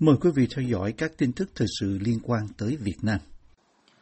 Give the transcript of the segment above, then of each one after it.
Mời quý vị theo dõi các tin tức thời sự liên quan tới Việt Nam.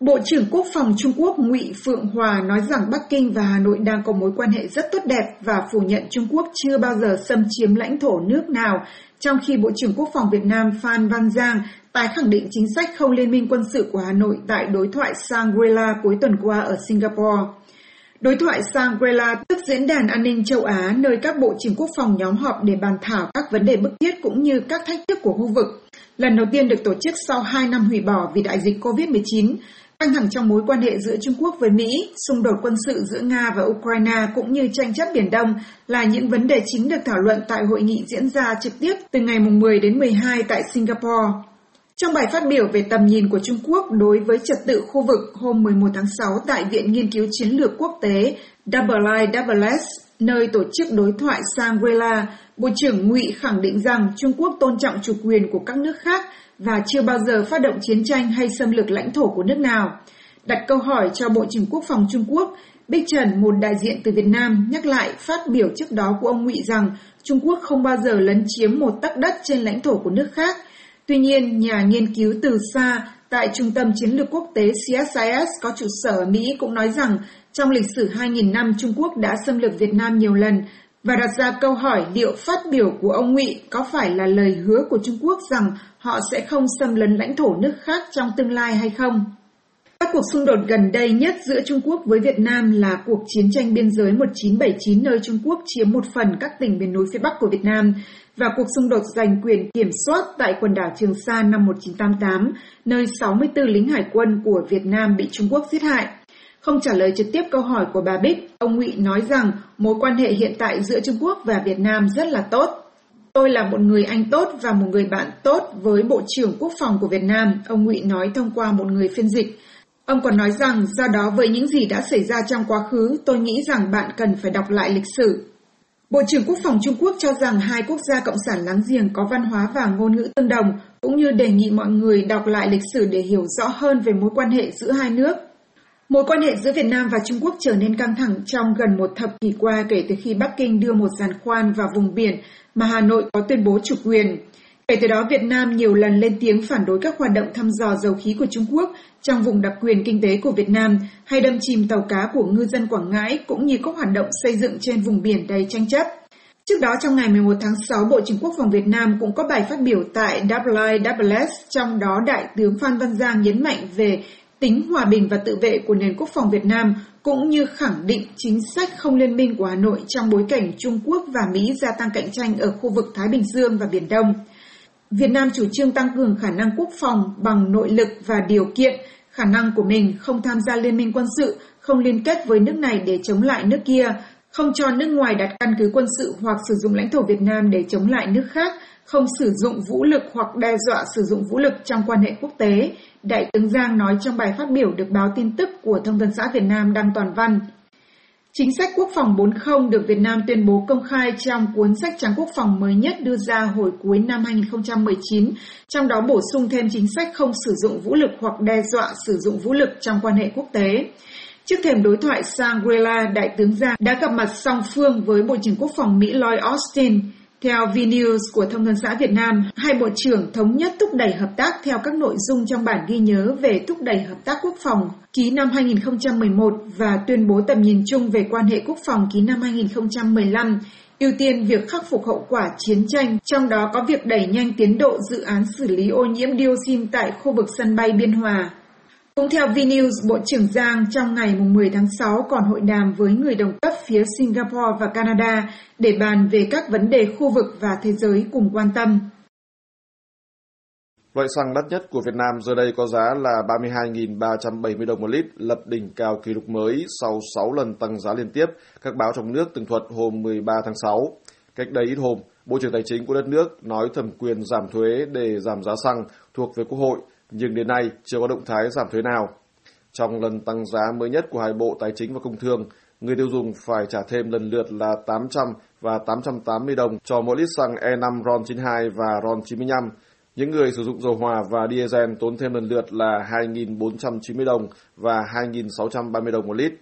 Bộ trưởng Quốc phòng Trung Quốc Ngụy Phượng Hòa nói rằng Bắc Kinh và Hà Nội đang có mối quan hệ rất tốt đẹp và phủ nhận Trung Quốc chưa bao giờ xâm chiếm lãnh thổ nước nào, trong khi Bộ trưởng Quốc phòng Việt Nam Phan Văn Giang tái khẳng định chính sách không liên minh quân sự của Hà Nội tại đối thoại Shangri-La cuối tuần qua ở Singapore. Đối thoại Shangri-La tức diễn đàn an ninh châu Á nơi các bộ trưởng quốc phòng nhóm họp để bàn thảo các vấn đề bức thiết cũng như các thách thức của khu vực. Lần đầu tiên được tổ chức sau 2 năm hủy bỏ vì đại dịch COVID-19, căng thẳng trong mối quan hệ giữa Trung Quốc với Mỹ, xung đột quân sự giữa Nga và Ukraine cũng như tranh chấp Biển Đông là những vấn đề chính được thảo luận tại hội nghị diễn ra trực tiếp từ ngày 10 đến 12 tại Singapore. Trong bài phát biểu về tầm nhìn của Trung Quốc đối với trật tự khu vực hôm 11 tháng 6 tại Viện Nghiên cứu Chiến lược Quốc tế IISS, nơi tổ chức đối thoại Shangri-La, Bộ trưởng Ngụy khẳng định rằng Trung Quốc tôn trọng chủ quyền của các nước khác và chưa bao giờ phát động chiến tranh hay xâm lược lãnh thổ của nước nào. Đặt câu hỏi cho Bộ trưởng Quốc phòng Trung Quốc, Bích Trần, một đại diện từ Việt Nam, nhắc lại phát biểu trước đó của ông Ngụy rằng Trung Quốc không bao giờ lấn chiếm một tấc đất trên lãnh thổ của nước khác. Tuy nhiên, nhà nghiên cứu từ xa tại Trung tâm Chiến lược Quốc tế CSIS có trụ sở ở Mỹ cũng nói rằng trong lịch sử 2.000 năm Trung Quốc đã xâm lược Việt Nam nhiều lần và đặt ra câu hỏi liệu phát biểu của ông Ngụy có phải là lời hứa của Trung Quốc rằng họ sẽ không xâm lấn lãnh thổ nước khác trong tương lai hay không. Các cuộc xung đột gần đây nhất giữa Trung Quốc với Việt Nam là cuộc chiến tranh biên giới 1979 nơi Trung Quốc chiếm một phần các tỉnh miền núi phía Bắc của Việt Nam và cuộc xung đột giành quyền kiểm soát tại quần đảo Trường Sa năm 1988, nơi 64 lính hải quân của Việt Nam bị Trung Quốc giết hại. Không trả lời trực tiếp câu hỏi của bà Bích, ông Ngụy nói rằng mối quan hệ hiện tại giữa Trung Quốc và Việt Nam rất là tốt. Tôi là một người anh tốt và một người bạn tốt với Bộ trưởng Quốc phòng của Việt Nam, ông Ngụy nói thông qua một người phiên dịch. Ông còn nói rằng do đó với những gì đã xảy ra trong quá khứ, tôi nghĩ rằng bạn cần phải đọc lại lịch sử. Bộ trưởng Quốc phòng Trung Quốc cho rằng hai quốc gia cộng sản láng giềng có văn hóa và ngôn ngữ tương đồng, cũng như đề nghị mọi người đọc lại lịch sử để hiểu rõ hơn về mối quan hệ giữa hai nước. Mối quan hệ giữa Việt Nam và Trung Quốc trở nên căng thẳng trong gần một thập kỷ qua kể từ khi Bắc Kinh đưa một giàn khoan vào vùng biển mà Hà Nội có tuyên bố chủ quyền. Kể từ đó, Việt Nam nhiều lần lên tiếng phản đối các hoạt động thăm dò dầu khí của Trung Quốc trong vùng đặc quyền kinh tế của Việt Nam hay đâm chìm tàu cá của ngư dân Quảng Ngãi cũng như các hoạt động xây dựng trên vùng biển đầy tranh chấp. Trước đó, trong ngày 11 tháng 6, Bộ trưởng Quốc phòng Việt Nam cũng có bài phát biểu tại WIWS, trong đó Đại tướng Phan Văn Giang nhấn mạnh về tính hòa bình và tự vệ của nền quốc phòng Việt Nam cũng như khẳng định chính sách không liên minh của Hà Nội trong bối cảnh Trung Quốc và Mỹ gia tăng cạnh tranh ở khu vực Thái Bình Dương và Biển Đông. Việt Nam chủ trương tăng cường khả năng quốc phòng bằng nội lực và điều kiện khả năng của mình không tham gia liên minh quân sự, không liên kết với nước này để chống lại nước kia, không cho nước ngoài đặt căn cứ quân sự hoặc sử dụng lãnh thổ Việt Nam để chống lại nước khác, không sử dụng vũ lực hoặc đe dọa sử dụng vũ lực trong quan hệ quốc tế, Đại tướng Giang nói trong bài phát biểu được báo tin tức của Thông tấn xã Việt Nam đăng toàn văn. Chính sách quốc phòng 40 được Việt Nam tuyên bố công khai trong cuốn sách trắng quốc phòng mới nhất đưa ra hồi cuối năm 2019, trong đó bổ sung thêm chính sách không sử dụng vũ lực hoặc đe dọa sử dụng vũ lực trong quan hệ quốc tế. Trước thềm đối thoại Shangri-La, Đại tướng Giang đã gặp mặt song phương với Bộ trưởng Quốc phòng Mỹ Lloyd Austin, theo VNews của Thông tấn xã Việt Nam, hai bộ trưởng thống nhất thúc đẩy hợp tác theo các nội dung trong bản ghi nhớ về thúc đẩy hợp tác quốc phòng ký năm 2011 và tuyên bố tầm nhìn chung về quan hệ quốc phòng ký năm 2015, ưu tiên việc khắc phục hậu quả chiến tranh, trong đó có việc đẩy nhanh tiến độ dự án xử lý ô nhiễm dioxin tại khu vực sân bay Biên Hòa. Cũng theo VNews, Bộ trưởng Giang trong ngày 10 tháng 6 còn hội đàm với người đồng cấp phía Singapore và Canada để bàn về các vấn đề khu vực và thế giới cùng quan tâm. Loại xăng đắt nhất của Việt Nam giờ đây có giá là 32.370 đồng một lít, lập đỉnh cao kỷ lục mới sau 6 lần tăng giá liên tiếp, các báo trong nước tường thuật hôm 13 tháng 6. Cách đây ít hôm, Bộ trưởng Tài chính của đất nước nói thẩm quyền giảm thuế để giảm giá xăng thuộc về Quốc hội nhưng đến nay chưa có động thái giảm thuế nào. Trong lần tăng giá mới nhất của hai bộ Tài chính và Công Thương, người tiêu dùng phải trả thêm lần lượt là 800 và 880 đồng cho mỗi lít xăng E5 RON92 và RON95. Những người sử dụng dầu hòa và diesel tốn thêm lần lượt là 2.490 đồng và 2.630 đồng một lít.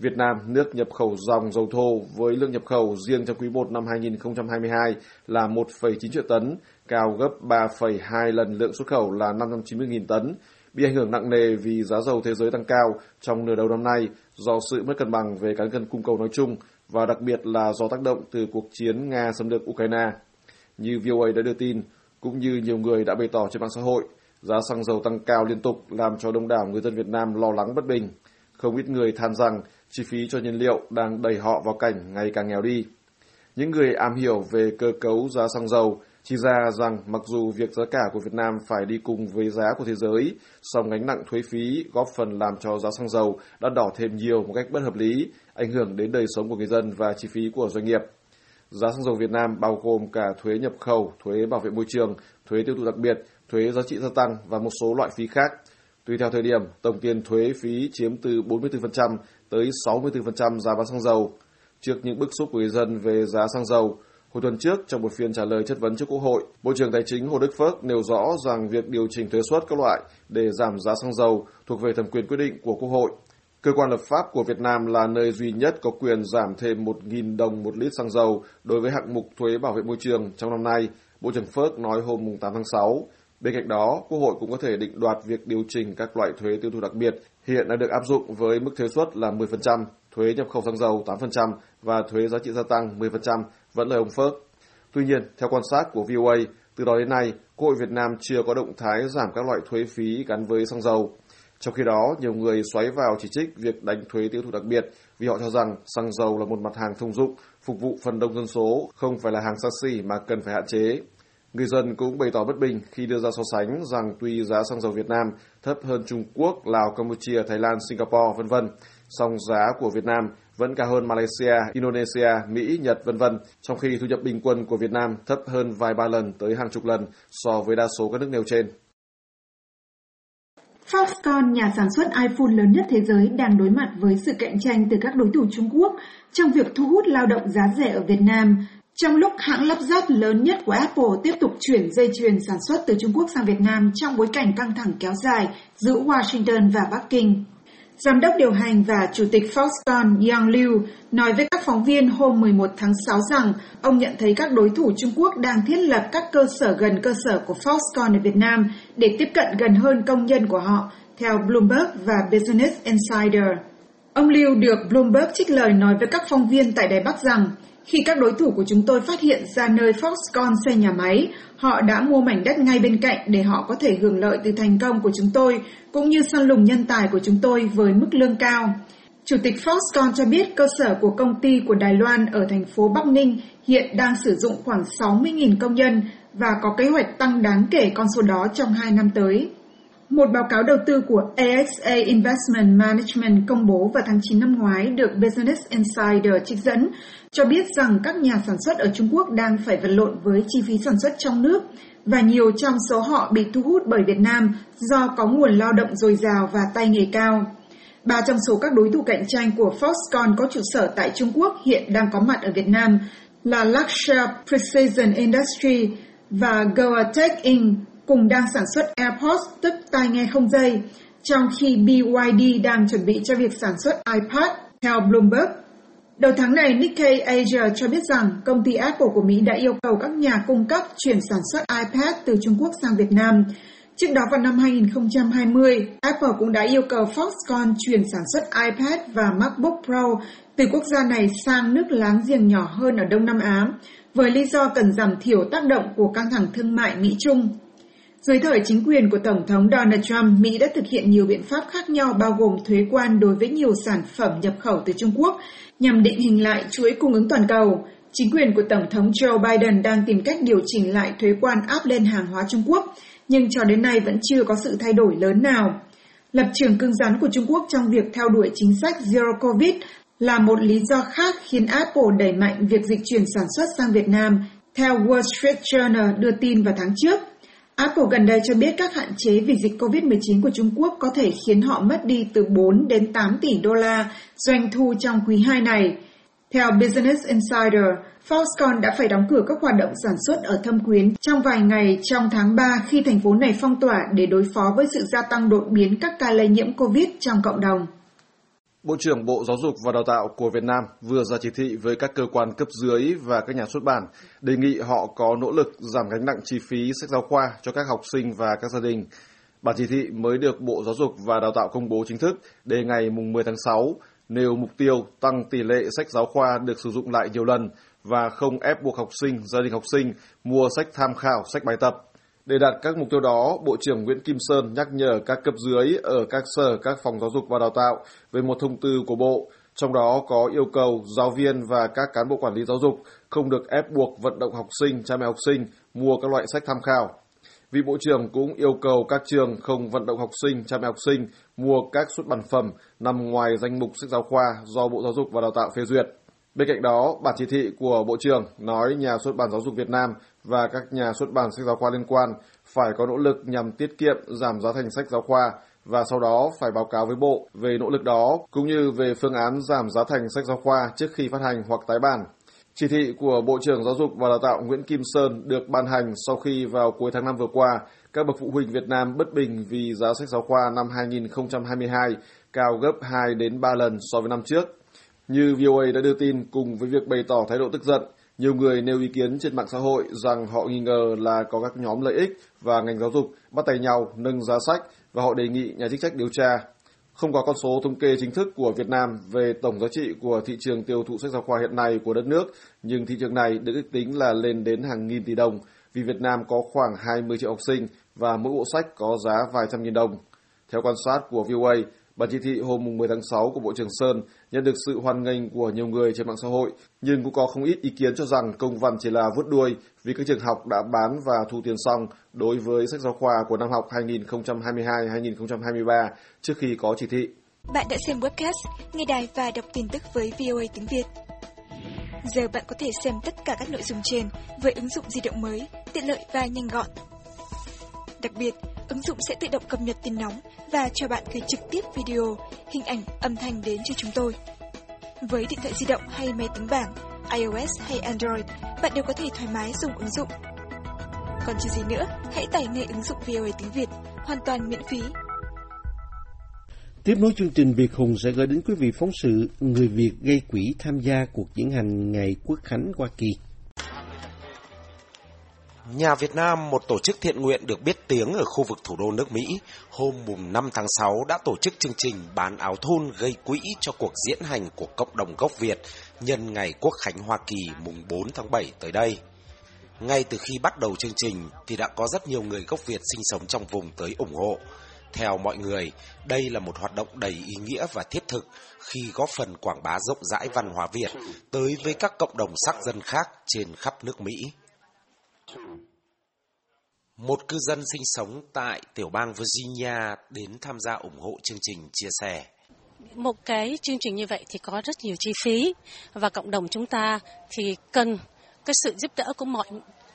Việt Nam, nước nhập khẩu dòng dầu thô với lượng nhập khẩu riêng trong quý 1 năm 2022 là 1,9 triệu tấn, cao gấp 3,2 lần lượng xuất khẩu là 590.000 tấn, bị ảnh hưởng nặng nề vì giá dầu thế giới tăng cao trong nửa đầu năm nay do sự mất cân bằng về cán cân cung cầu nói chung và đặc biệt là do tác động từ cuộc chiến Nga xâm lược Ukraine. Như VOA đã đưa tin, cũng như nhiều người đã bày tỏ trên mạng xã hội, giá xăng dầu tăng cao liên tục làm cho đông đảo người dân Việt Nam lo lắng bất bình. Không ít người than rằng chi phí cho nhiên liệu đang đẩy họ vào cảnh ngày càng nghèo đi. Những người am hiểu về cơ cấu giá xăng dầu chỉ ra rằng mặc dù việc giá cả của Việt Nam phải đi cùng với giá của thế giới, song gánh nặng thuế phí góp phần làm cho giá xăng dầu đã đỏ thêm nhiều một cách bất hợp lý, ảnh hưởng đến đời sống của người dân và chi phí của doanh nghiệp. Giá xăng dầu Việt Nam bao gồm cả thuế nhập khẩu, thuế bảo vệ môi trường, thuế tiêu thụ đặc biệt, thuế giá trị gia tăng và một số loại phí khác. Tùy theo thời điểm, tổng tiền thuế phí chiếm từ 44% tới 64% giá bán xăng dầu. Trước những bức xúc của người dân về giá xăng dầu, Hồi tuần trước, trong một phiên trả lời chất vấn trước Quốc hội, Bộ trưởng Tài chính Hồ Đức Phước nêu rõ rằng việc điều chỉnh thuế suất các loại để giảm giá xăng dầu thuộc về thẩm quyền quyết định của Quốc hội. Cơ quan lập pháp của Việt Nam là nơi duy nhất có quyền giảm thêm 1.000 đồng một lít xăng dầu đối với hạng mục thuế bảo vệ môi trường trong năm nay, Bộ trưởng Phước nói hôm 8 tháng 6. Bên cạnh đó, Quốc hội cũng có thể định đoạt việc điều chỉnh các loại thuế tiêu thụ đặc biệt hiện đã được áp dụng với mức thuế suất là 10%, thuế nhập khẩu xăng dầu 8% và thuế giá trị gia tăng 10%, vẫn lời ông Phước. Tuy nhiên, theo quan sát của VOA, từ đó đến nay, Quốc hội Việt Nam chưa có động thái giảm các loại thuế phí gắn với xăng dầu. Trong khi đó, nhiều người xoáy vào chỉ trích việc đánh thuế tiêu thụ đặc biệt vì họ cho rằng xăng dầu là một mặt hàng thông dụng, phục vụ phần đông dân số, không phải là hàng xa xỉ mà cần phải hạn chế. Người dân cũng bày tỏ bất bình khi đưa ra so sánh rằng tuy giá xăng dầu Việt Nam thấp hơn Trung Quốc, Lào, Campuchia, Thái Lan, Singapore, vân vân, song giá của Việt Nam vẫn cao hơn Malaysia, Indonesia, Mỹ, Nhật vân vân, trong khi thu nhập bình quân của Việt Nam thấp hơn vài ba lần tới hàng chục lần so với đa số các nước nêu trên. Foxconn, nhà sản xuất iPhone lớn nhất thế giới, đang đối mặt với sự cạnh tranh từ các đối thủ Trung Quốc trong việc thu hút lao động giá rẻ ở Việt Nam, trong lúc hãng lắp ráp lớn nhất của Apple tiếp tục chuyển dây chuyền sản xuất từ Trung Quốc sang Việt Nam trong bối cảnh căng thẳng kéo dài giữa Washington và Bắc Kinh. Giám đốc điều hành và Chủ tịch Foxconn Yang Liu nói với các phóng viên hôm 11 tháng 6 rằng ông nhận thấy các đối thủ Trung Quốc đang thiết lập các cơ sở gần cơ sở của Foxconn ở Việt Nam để tiếp cận gần hơn công nhân của họ, theo Bloomberg và Business Insider. Ông Liu được Bloomberg trích lời nói với các phóng viên tại Đài Bắc rằng khi các đối thủ của chúng tôi phát hiện ra nơi Foxconn xây nhà máy, họ đã mua mảnh đất ngay bên cạnh để họ có thể hưởng lợi từ thành công của chúng tôi, cũng như săn lùng nhân tài của chúng tôi với mức lương cao. Chủ tịch Foxconn cho biết cơ sở của công ty của Đài Loan ở thành phố Bắc Ninh hiện đang sử dụng khoảng 60.000 công nhân và có kế hoạch tăng đáng kể con số đó trong 2 năm tới. Một báo cáo đầu tư của AXA Investment Management công bố vào tháng 9 năm ngoái được Business Insider trích dẫn, cho biết rằng các nhà sản xuất ở Trung Quốc đang phải vật lộn với chi phí sản xuất trong nước và nhiều trong số họ bị thu hút bởi Việt Nam do có nguồn lao động dồi dào và tay nghề cao. Ba trong số các đối thủ cạnh tranh của Foxconn có trụ sở tại Trung Quốc hiện đang có mặt ở Việt Nam là Luxshare Precision Industry và Goatech Inc cùng đang sản xuất AirPods tức tai nghe không dây, trong khi BYD đang chuẩn bị cho việc sản xuất iPad, theo Bloomberg. Đầu tháng này, Nikkei Asia cho biết rằng công ty Apple của Mỹ đã yêu cầu các nhà cung cấp chuyển sản xuất iPad từ Trung Quốc sang Việt Nam. Trước đó vào năm 2020, Apple cũng đã yêu cầu Foxconn chuyển sản xuất iPad và MacBook Pro từ quốc gia này sang nước láng giềng nhỏ hơn ở Đông Nam Á, với lý do cần giảm thiểu tác động của căng thẳng thương mại Mỹ-Trung. Dưới thời chính quyền của Tổng thống Donald Trump, Mỹ đã thực hiện nhiều biện pháp khác nhau bao gồm thuế quan đối với nhiều sản phẩm nhập khẩu từ Trung Quốc nhằm định hình lại chuỗi cung ứng toàn cầu. Chính quyền của Tổng thống Joe Biden đang tìm cách điều chỉnh lại thuế quan áp lên hàng hóa Trung Quốc, nhưng cho đến nay vẫn chưa có sự thay đổi lớn nào. Lập trường cứng rắn của Trung Quốc trong việc theo đuổi chính sách Zero Covid là một lý do khác khiến Apple đẩy mạnh việc dịch chuyển sản xuất sang Việt Nam, theo Wall Street Journal đưa tin vào tháng trước. Apple gần đây cho biết các hạn chế vì dịch COVID-19 của Trung Quốc có thể khiến họ mất đi từ 4 đến 8 tỷ đô la doanh thu trong quý 2 này. Theo Business Insider, Foxconn đã phải đóng cửa các hoạt động sản xuất ở Thâm Quyến trong vài ngày trong tháng 3 khi thành phố này phong tỏa để đối phó với sự gia tăng đột biến các ca lây nhiễm COVID trong cộng đồng. Bộ trưởng Bộ Giáo dục và Đào tạo của Việt Nam vừa ra chỉ thị với các cơ quan cấp dưới và các nhà xuất bản, đề nghị họ có nỗ lực giảm gánh nặng chi phí sách giáo khoa cho các học sinh và các gia đình. Bản chỉ thị mới được Bộ Giáo dục và Đào tạo công bố chính thức đề ngày 10 tháng 6, nêu mục tiêu tăng tỷ lệ sách giáo khoa được sử dụng lại nhiều lần và không ép buộc học sinh, gia đình học sinh mua sách tham khảo, sách bài tập. Để đạt các mục tiêu đó, Bộ trưởng Nguyễn Kim Sơn nhắc nhở các cấp dưới ở các sở, các phòng giáo dục và đào tạo về một thông tư của Bộ, trong đó có yêu cầu giáo viên và các cán bộ quản lý giáo dục không được ép buộc vận động học sinh, cha mẹ học sinh mua các loại sách tham khảo. Vị Bộ trưởng cũng yêu cầu các trường không vận động học sinh, cha mẹ học sinh mua các xuất bản phẩm nằm ngoài danh mục sách giáo khoa do Bộ Giáo dục và Đào tạo phê duyệt. Bên cạnh đó, bản chỉ thị của Bộ trưởng nói nhà xuất bản giáo dục Việt Nam và các nhà xuất bản sách giáo khoa liên quan phải có nỗ lực nhằm tiết kiệm giảm giá thành sách giáo khoa và sau đó phải báo cáo với Bộ về nỗ lực đó cũng như về phương án giảm giá thành sách giáo khoa trước khi phát hành hoặc tái bản. Chỉ thị của Bộ trưởng Giáo dục và Đào tạo Nguyễn Kim Sơn được ban hành sau khi vào cuối tháng 5 vừa qua, các bậc phụ huynh Việt Nam bất bình vì giá sách giáo khoa năm 2022 cao gấp 2 đến 3 lần so với năm trước. Như VOA đã đưa tin cùng với việc bày tỏ thái độ tức giận, nhiều người nêu ý kiến trên mạng xã hội rằng họ nghi ngờ là có các nhóm lợi ích và ngành giáo dục bắt tay nhau nâng giá sách và họ đề nghị nhà chức trách điều tra. Không có con số thống kê chính thức của Việt Nam về tổng giá trị của thị trường tiêu thụ sách giáo khoa hiện nay của đất nước, nhưng thị trường này được ước tính là lên đến hàng nghìn tỷ đồng vì Việt Nam có khoảng 20 triệu học sinh và mỗi bộ sách có giá vài trăm nghìn đồng. Theo quan sát của VOA, Bản chỉ thị hôm 10 tháng 6 của Bộ trưởng Sơn nhận được sự hoan nghênh của nhiều người trên mạng xã hội, nhưng cũng có không ít ý kiến cho rằng công văn chỉ là vứt đuôi vì các trường học đã bán và thu tiền xong đối với sách giáo khoa của năm học 2022-2023 trước khi có chỉ thị. Bạn đã xem webcast, nghe đài và đọc tin tức với VOA tiếng Việt. Giờ bạn có thể xem tất cả các nội dung trên với ứng dụng di động mới, tiện lợi và nhanh gọn. Đặc biệt, ứng dụng sẽ tự động cập nhật tin nóng và cho bạn gửi trực tiếp video, hình ảnh, âm thanh đến cho chúng tôi. Với điện thoại di động hay máy tính bảng, iOS hay Android, bạn đều có thể thoải mái dùng ứng dụng. Còn chờ gì nữa, hãy tải ngay ứng dụng VOA tiếng Việt, hoàn toàn miễn phí. Tiếp nối chương trình Việt Hùng sẽ gửi đến quý vị phóng sự Người Việt gây quỹ tham gia cuộc diễn hành Ngày Quốc Khánh Hoa Kỳ. Nhà Việt Nam, một tổ chức thiện nguyện được biết tiếng ở khu vực thủ đô nước Mỹ, hôm mùng 5 tháng 6 đã tổ chức chương trình bán áo thun gây quỹ cho cuộc diễn hành của cộng đồng gốc Việt nhân ngày Quốc khánh Hoa Kỳ mùng 4 tháng 7 tới đây. Ngay từ khi bắt đầu chương trình thì đã có rất nhiều người gốc Việt sinh sống trong vùng tới ủng hộ. Theo mọi người, đây là một hoạt động đầy ý nghĩa và thiết thực khi góp phần quảng bá rộng rãi văn hóa Việt tới với các cộng đồng sắc dân khác trên khắp nước Mỹ. Một cư dân sinh sống tại tiểu bang Virginia đến tham gia ủng hộ chương trình chia sẻ. Một cái chương trình như vậy thì có rất nhiều chi phí và cộng đồng chúng ta thì cần cái sự giúp đỡ của mọi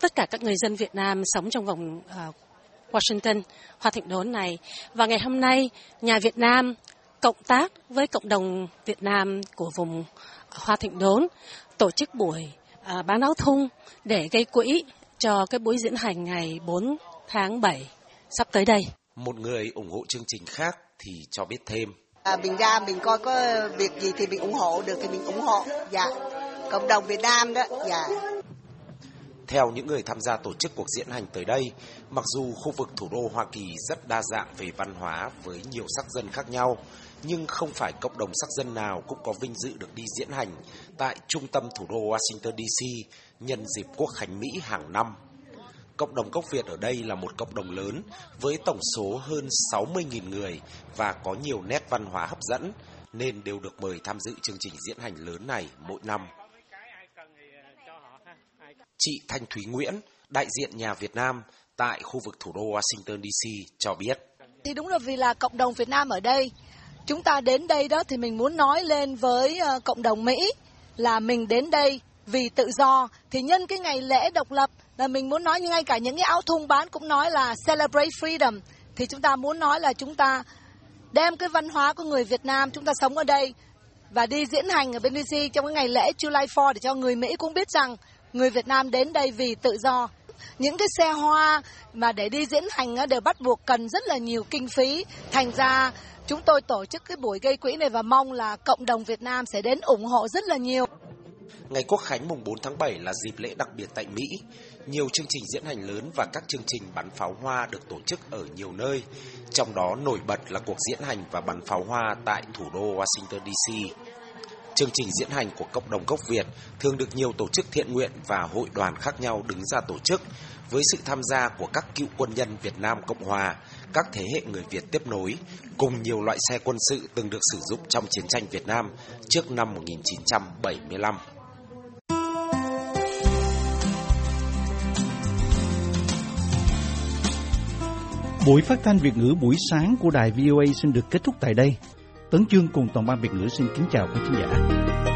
tất cả các người dân Việt Nam sống trong vòng uh, Washington, Hoa Thịnh Đốn này. Và ngày hôm nay, nhà Việt Nam cộng tác với cộng đồng Việt Nam của vùng Hoa Thịnh Đốn tổ chức buổi uh, bán áo thun để gây quỹ cho cái buổi diễn hành ngày 4 tháng 7 sắp tới đây. Một người ủng hộ chương trình khác thì cho biết thêm. À, mình ra mình coi có việc gì thì mình ủng hộ được thì mình ủng hộ. Dạ. Cộng đồng Việt Nam đó. Dạ. Theo những người tham gia tổ chức cuộc diễn hành tới đây, mặc dù khu vực thủ đô Hoa Kỳ rất đa dạng về văn hóa với nhiều sắc dân khác nhau, nhưng không phải cộng đồng sắc dân nào cũng có vinh dự được đi diễn hành tại trung tâm thủ đô Washington DC nhân dịp Quốc khánh Mỹ hàng năm. Cộng đồng gốc Việt ở đây là một cộng đồng lớn với tổng số hơn 60.000 người và có nhiều nét văn hóa hấp dẫn nên đều được mời tham dự chương trình diễn hành lớn này mỗi năm. Chị Thanh Thúy Nguyễn, đại diện nhà Việt Nam tại khu vực thủ đô Washington DC cho biết. Thì đúng là vì là cộng đồng Việt Nam ở đây, chúng ta đến đây đó thì mình muốn nói lên với uh, cộng đồng Mỹ là mình đến đây vì tự do thì nhân cái ngày lễ độc lập là mình muốn nói như ngay cả những cái áo thun bán cũng nói là celebrate freedom thì chúng ta muốn nói là chúng ta đem cái văn hóa của người Việt Nam chúng ta sống ở đây và đi diễn hành ở bên DC trong cái ngày lễ July 4 để cho người Mỹ cũng biết rằng người Việt Nam đến đây vì tự do. Những cái xe hoa mà để đi diễn hành đều bắt buộc cần rất là nhiều kinh phí. Thành ra chúng tôi tổ chức cái buổi gây quỹ này và mong là cộng đồng Việt Nam sẽ đến ủng hộ rất là nhiều. Ngày Quốc khánh mùng 4 tháng 7 là dịp lễ đặc biệt tại Mỹ. Nhiều chương trình diễn hành lớn và các chương trình bắn pháo hoa được tổ chức ở nhiều nơi. Trong đó nổi bật là cuộc diễn hành và bắn pháo hoa tại thủ đô Washington DC. Chương trình diễn hành của cộng đồng gốc Việt thường được nhiều tổ chức thiện nguyện và hội đoàn khác nhau đứng ra tổ chức với sự tham gia của các cựu quân nhân Việt Nam Cộng Hòa, các thế hệ người Việt tiếp nối, cùng nhiều loại xe quân sự từng được sử dụng trong chiến tranh Việt Nam trước năm 1975. Buổi phát thanh Việt ngữ buổi sáng của đài VOA xin được kết thúc tại đây. Tấn Chương cùng toàn ban Việt ngữ xin kính chào quý khán giả.